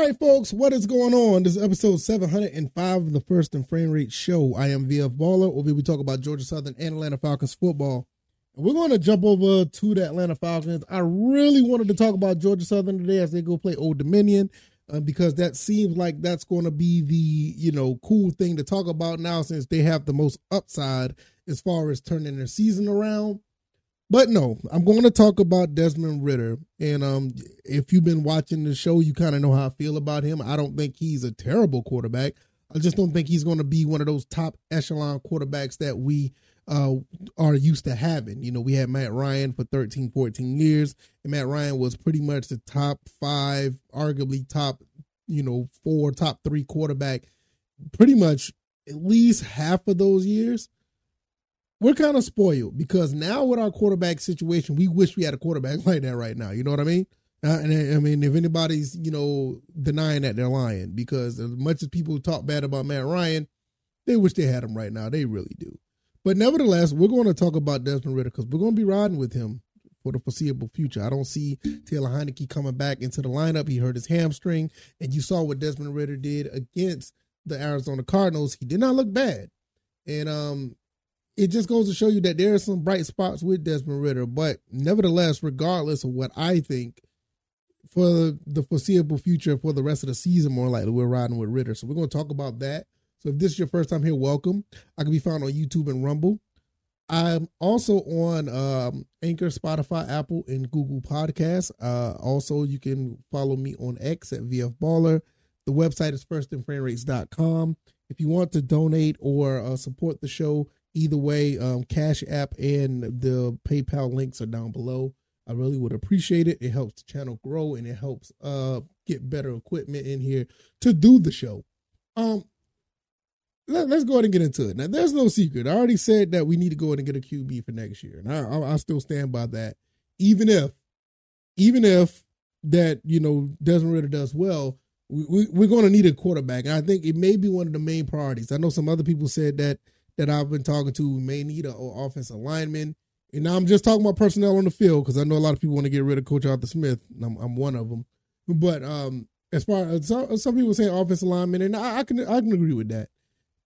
All right, folks, what is going on? This is episode 705 of the First and Frame Rate Show. I am VF Baller. Over here, we talk about Georgia Southern and Atlanta Falcons football. And we're going to jump over to the Atlanta Falcons. I really wanted to talk about Georgia Southern today as they go play Old Dominion uh, because that seems like that's going to be the you know cool thing to talk about now since they have the most upside as far as turning their season around. But no, I'm going to talk about Desmond Ridder. And um, if you've been watching the show, you kind of know how I feel about him. I don't think he's a terrible quarterback. I just don't think he's going to be one of those top echelon quarterbacks that we uh, are used to having. You know, we had Matt Ryan for 13, 14 years, and Matt Ryan was pretty much the top five, arguably top, you know, four, top three quarterback pretty much at least half of those years we're kind of spoiled because now with our quarterback situation, we wish we had a quarterback like that right now. You know what I mean? Uh, and I mean, if anybody's you know denying that, they're lying because as much as people talk bad about Matt Ryan, they wish they had him right now. They really do. But nevertheless, we're going to talk about Desmond Ridder because we're going to be riding with him for the foreseeable future. I don't see Taylor Heinicke coming back into the lineup. He hurt his hamstring, and you saw what Desmond Ridder did against the Arizona Cardinals. He did not look bad, and um, it just goes to show you that there are some bright spots with Desmond Ridder. But nevertheless, regardless of what I think, for the foreseeable future, for the rest of the season, more likely we're riding with Ridder. So we're going to talk about that. So if this is your first time here, welcome. I can be found on YouTube and Rumble. I'm also on um, Anchor, Spotify, Apple, and Google Podcasts. Uh, also, you can follow me on X at VF Baller. The website is firstandframerates.com. If you want to donate or uh, support the show, Either way, um, Cash App and the PayPal links are down below. I really would appreciate it. It helps the channel grow and it helps uh get better equipment in here to do the show. Um, let, us go ahead and get into it. Now, there's no secret. I already said that we need to go ahead and get a QB for next year, and I, I, I still stand by that. Even if, even if that you know Desmond Ridder does well, we, we, are going to need a quarterback. And I think it may be one of the main priorities. I know some other people said that that I've been talking to may need an offensive lineman. And now I'm just talking about personnel on the field because I know a lot of people want to get rid of Coach Arthur Smith. I'm, I'm one of them. But um, as far as some, some people say offensive lineman, and I, I, can I can agree with that.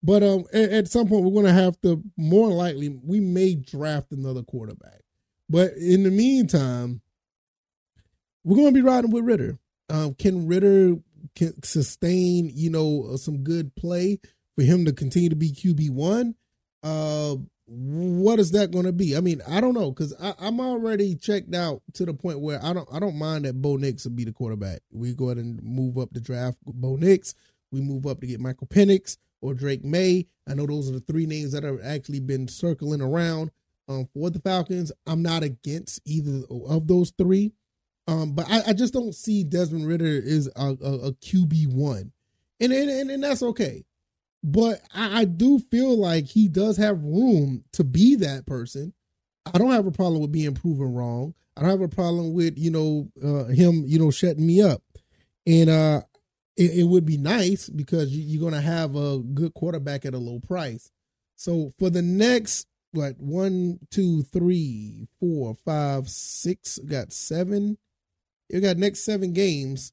But um, at, at some point we're going to have to more likely we may draft another quarterback. But in the meantime, we're going to be riding with Ridder. Um, can Ridder can sustain you know some good play for him to continue to be QB one? Uh, what is that going to be? I mean, I don't know because I'm already checked out to the point where I don't I don't mind that Bo Nix will be the quarterback. We go ahead and move up the draft Bo Nix. We move up to get Michael Penix or Drake Maye. I know those are the three names that have actually been circling around um, for the Falcons. I'm not against either of those three, um, but I, I, just don't see Desmond Ridder is a, a, a QB one, and, and and that's okay. But I, I do feel like he does have room to be that person. I don't have a problem with being proven wrong. I don't have a problem with you know uh, him you know shutting me up, and uh, it, it would be nice because you, are to have a good quarterback at a low price. So for the next what one, two, three, four, five, six, got seven. You got next seven games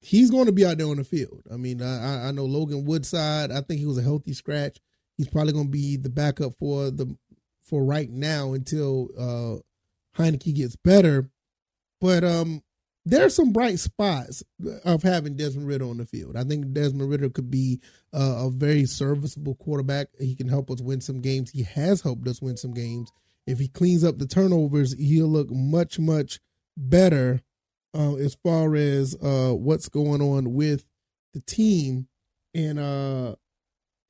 he's going to be out there on the field. I mean, I, I know Logan Woodside. I think he was a healthy scratch. He's probably going to be the backup for the for right now until uh Heinicke gets better. But um, there are some bright spots of having Desmond Ridder on the field. I think Desmond Ridder could be uh, a very serviceable quarterback. He can help us win some games. He has helped us win some games. If he cleans up the turnovers, he'll look much much better uh, as far as uh, what's going on with the team, and uh,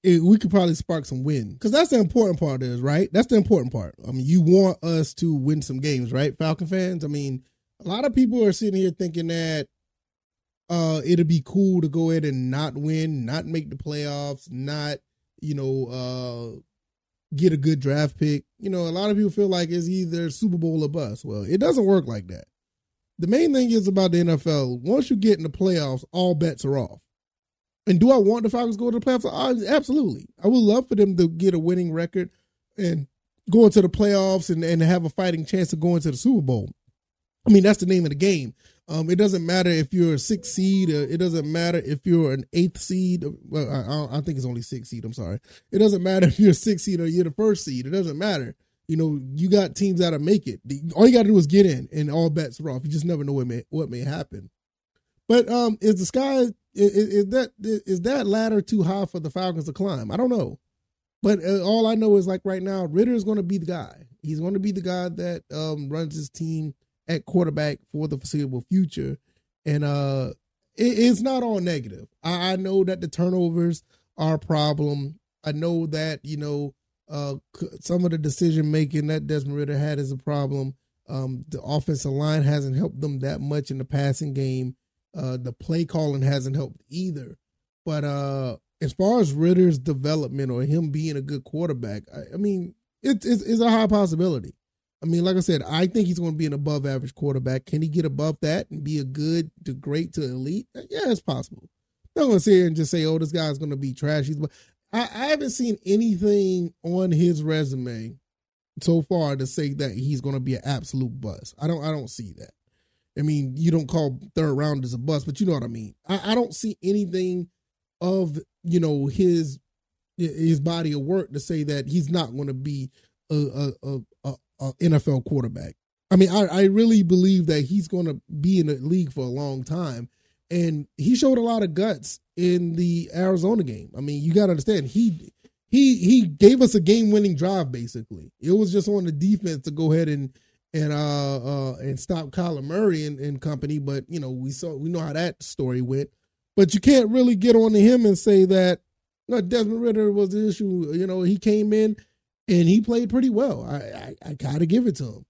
it, we could probably spark some win because that's the important part. Is right. That's the important part. I mean, you want us to win some games, right, Falcon fans? I mean, a lot of people are sitting here thinking that uh, it'd be cool to go ahead and not win, not make the playoffs, not you know uh, get a good draft pick. You know, a lot of people feel like it's either Super Bowl or bust. Well, it doesn't work like that the main thing is about the NFL. Once you get in the playoffs, all bets are off. And do I want the Falcons to go to the playoffs? absolutely. I would love for them to get a winning record and go into the playoffs and, and have a fighting chance of going to the Super Bowl. I mean, that's the name of the game. Um, it doesn't matter if you're a sixth seed. It doesn't matter if you're an eighth seed. Well, I, I think it's only six seed. I'm sorry. It doesn't matter if you're a six seed or you're the first seed. It doesn't matter. You know, you got teams that'll make it. All you got to do is get in, and all bets are off. You just never know what may what may happen. But um, is the sky is, is that is that ladder too high for the Falcons to climb? I don't know. But uh, all I know is like right now, Ridder is going to be the guy. He's going to be the guy that um, runs his team at quarterback for the foreseeable future. And uh, it, it's not all negative. I, I, know that the turnovers are a problem. I know that, you know, uh, some of the decision making that Desmond Ridder had is a problem. Um, the offensive line hasn't helped them that much in the passing game. Uh, the play calling hasn't helped either. But uh, as far as Ridder's development or him being a good quarterback, I, I mean, it, it's, it's a high possibility. I mean, like I said, I think he's going to be an above average quarterback. Can he get above that and be a good to great to elite? Yeah, it's possible. I'm not going to sit here and just say, oh, this guy's going to be trash. He's, I, I haven't seen anything on his resume so far to say that he's going to be an absolute bust. I don't, I don't see that. I mean, you don't call third rounders a bust, but you know what I mean. I, I don't see anything of you know his his body of work to say that he's not going to be a, a, a, uh, NFL quarterback. I mean, I, I really believe that he's going to be in the league for a long time. And he showed a lot of guts in the Arizona game. I mean, you got to understand, he he he gave us a game winning drive basically. It was just on the defense to go ahead and and uh uh and stop Kyler Murray and, and company. But you know, we saw we know how that story went. But you can't really get on to him and say that Desmond Ridder was the issue. You know, he came in and he played pretty well. I I, I gotta give it to him.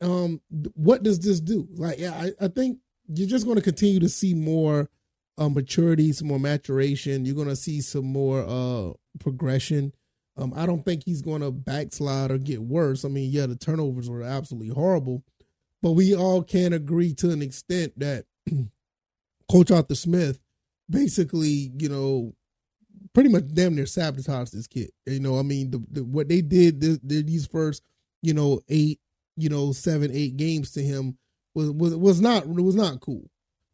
Um, what does this do? Like, yeah, I, I think you're just going to continue to see more uh, maturity, some more maturation. You're going to see some more uh progression. Um, I don't think he's going to backslide or get worse. I mean, yeah, the turnovers were absolutely horrible, but we all can agree to an extent that Coach Arthur Smith basically, you know, pretty much damn near sabotaged this kid. You know, I mean, the, the, what they did the, the, these first, you know, eight, you know, seven, eight games to him was was not was not cool.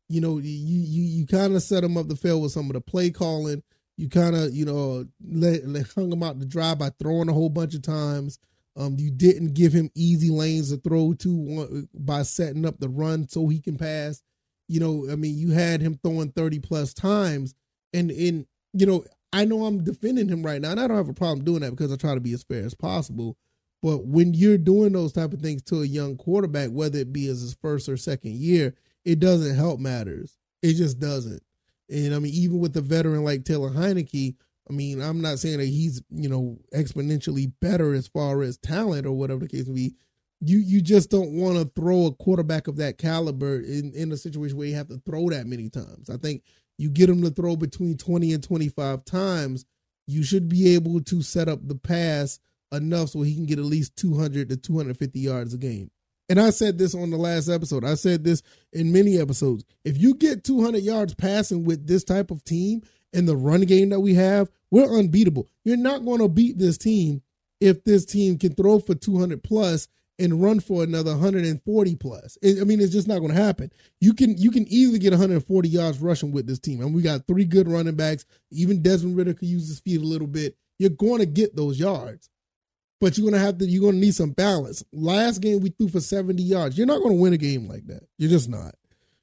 You know, you you you kind of set him up to fail with some of the play calling. You kind of you know let, let hung him out to dry by throwing a whole bunch of times. Um, you didn't give him easy lanes to throw to by setting up the run so he can pass. You know, I mean, you had him throwing thirty plus times, and in you know, I know I'm defending him right now, and I don't have a problem doing that because I try to be as fair as possible. But when you're doing those type of things to a young quarterback, whether it be as his first or second year, it doesn't help matters. It just doesn't. And I mean, even with a veteran like Taylor Heinicke, I mean, I'm not saying that he's you know exponentially better as far as talent or whatever the case may be. You you just don't want to throw a quarterback of that caliber in in a situation where you have to throw that many times. I think you get him to throw between 20 and 25 times, you should be able to set up the pass enough so he can get at least 200 to 250 yards a game. And I said this on the last episode. I said this in many episodes. If you get 200 yards passing with this type of team and the run game that we have, we're unbeatable. You're not going to beat this team if this team can throw for 200 plus and run for another 140 plus. I mean, it's just not going to happen. You can you can easily get 140 yards rushing with this team, and we got three good running backs. Even Desmond Ridder could use his feet a little bit. You're going to get those yards, but you're to have to. You're to need some balance. Last game we threw for 70 yards. You're not to win a game like that. You're just not.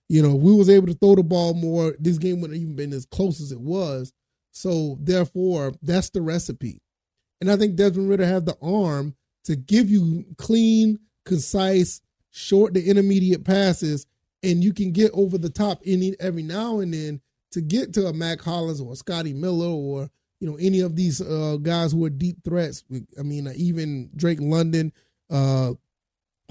You know, we was able to throw the ball more. This game wouldn't even been as close as it was. So therefore, that's the recipe. And I think Desmond Ridder has the arm to give you clean, concise, short to intermediate passes, and you can get over the top any every now and then to get to a Mack Hollins or a Scotty Miller or you know any of these uh, guys who are deep threats. I mean, uh, even Drake London, uh,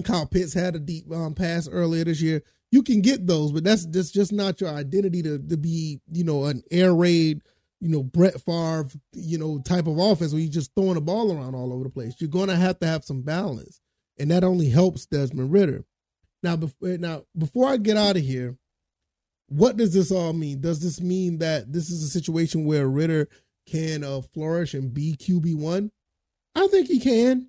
Kyle Pitts had a deep um, pass earlier this year. You can get those, but that's just just not your identity to to be you know an air raid you know, Brett Favre, you know, type of offense where you're just throwing the ball around all over the place. You're going to have to have some balance. And that only helps Desmond Ridder. Now, before, now, before I get out of here, what does this all mean? Does this mean that this is a situation where Ridder can uh, flourish and be QB1? I think he can.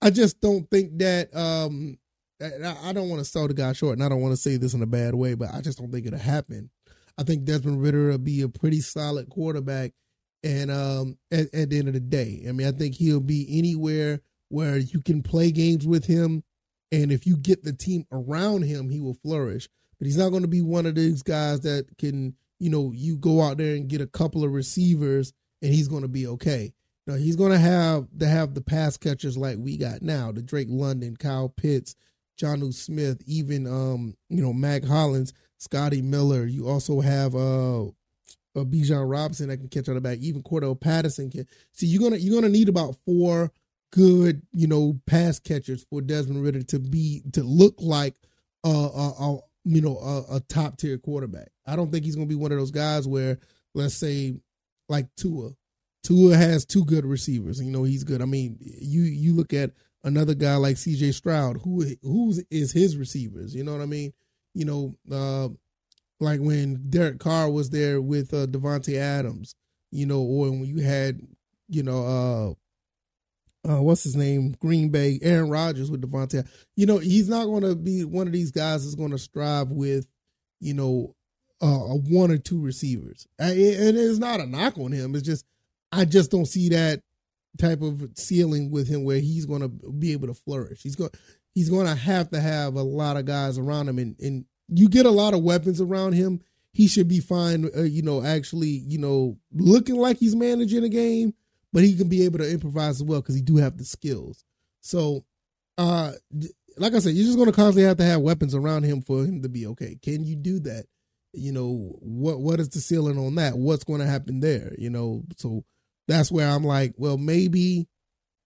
I just don't think that um, I don't want to sell the guy short, and I don't want to say this in a bad way, but I just don't think it'll happen. I think Desmond Ridder will be a pretty solid quarterback, and um, at, at the end of the day, I mean, I think he'll be anywhere where you can play games with him, and if you get the team around him, he will flourish. But he's not going to be one of these guys that can, you know, you go out there and get a couple of receivers, and he's going to be okay. No, he's going to have to have the pass catchers like we got now, the Drake London, Kyle Pitts, Jonnu Smith, even um, you know, Mack Hollins, Scotty Miller. You also have uh uh, Bijan Robinson that can catch on the back. Even Cordarrelle Patterson can. See, you're gonna you're gonna need about four good, you know, pass catchers for Desmond Ridder to be to look like a, a, a you know a, a top tier quarterback. I don't think he's gonna be one of those guys where let's say like Tua. Tua has two good receivers. You know he's good. I mean, you you look at another guy like C.J. Stroud, who who's is his receivers. You know what I mean? You know, uh, like when Derek Carr was there with uh, Davante Adams. You know, or when you had, you know, uh, uh, what's his name? Green Bay, Aaron Rodgers with Davante. You know, he's not going to be one of these guys that's going to strive with, you know, uh, one or two receivers. And it's not a knock on him. It's just I just don't see that type of ceiling with him where he's going to be able to flourish. He's going he's going to have to have a lot of guys around him, and and you get a lot of weapons around him. He should be fine, uh, you know, actually, you know, looking like he's managing a game, but he can be able to improvise as well because he do have the skills. So, uh, like I said, you're just going to constantly have to have weapons around him for him to be okay. Can you do that? You know, what what is the ceiling on that? What's going to happen there? You know, so that's where I'm like, well, maybe,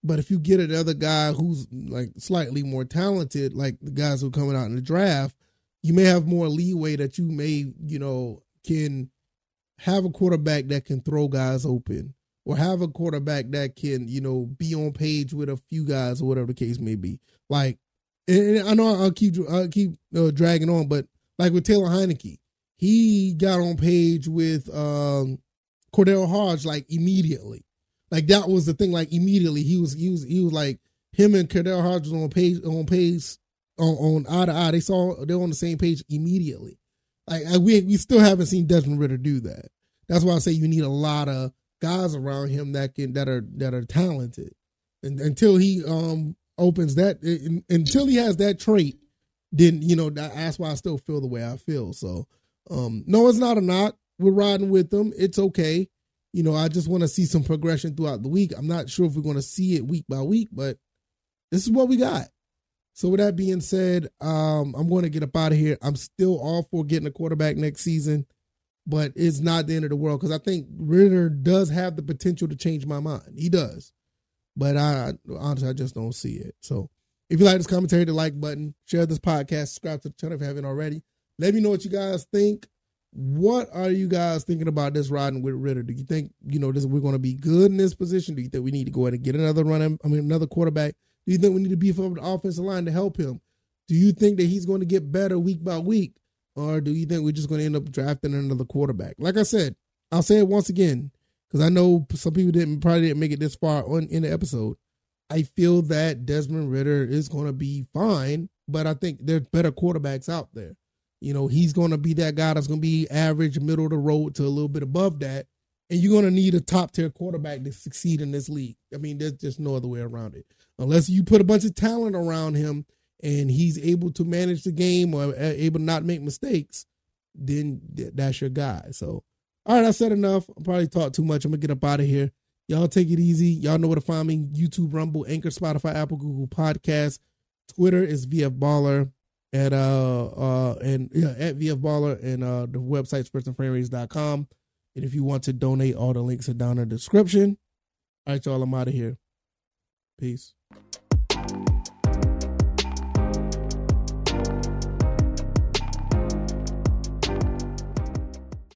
but if you get another guy who's like slightly more talented, like the guys who are coming out in the draft, you may have more leeway that you may, you know, can have a quarterback that can throw guys open or have a quarterback that can, you know, be on page with a few guys or whatever the case may be. Like, and I know I'll keep I'll keep uh, dragging on, but like with Taylor Heinicke, he got on page with um, KhaDarel Hodge like immediately. Like that was the thing. Like immediately he was he was he was like him and KhaDarel Hodge was on page on page on, on eye to eye. They saw they're on the same page immediately. Like we we still haven't seen Desmond Ridder do that. That's why I say you need a lot of guys around him that can that are that are talented. And until he um opens that until he has that trait, then you know that's why I still feel the way I feel. So um no, it's not a knock we're riding with them. It's okay. You know, I just want to see some progression throughout the week. I'm not sure if we're going to see it week by week, but this is what we got. So with that being said, um, I'm going to get up out of here. I'm still all for getting a quarterback next season, but it's not the end of the world because I think Ridder does have the potential to change my mind. He does, but I honestly I just don't see it. So if you like this commentary, the like button, share this podcast, subscribe to the channel if you haven't already. Let me know what you guys think. What are you guys thinking about this riding with Ridder? Do you think you know this? We're going to be good in this position? Do you think we need to go ahead and get another running? I mean, another quarterback? Do you think we need to beef up the offensive line to help him? Do you think that he's going to get better week by week, or do you think we're just going to end up drafting another quarterback? Like I said, I'll say it once again because I know some people didn't probably didn't make it this far on in the episode. I feel that Desmond Ridder is going to be fine, but I think there's better quarterbacks out there. You know, he's going to be that guy that's going to be average, middle of the road to a little bit above that. And you're going to need a top tier quarterback to succeed in this league. I mean, there's just no other way around it. Unless you put a bunch of talent around him and he's able to manage the game or uh, able to not make mistakes, then that's your guy. So, all right, I said enough. I probably talked too much. I'm going to get up out of here. Y'all take it easy. Y'all know where to find me YouTube, Rumble, Anchor, Spotify, Apple, Google Podcast. Twitter is VF Baller at uh uh and yeah at VF Baller and uh the website sportsandframerates.com. And if you want to donate, all the links are down in the description. All right, y'all, I'm out of here. Peace.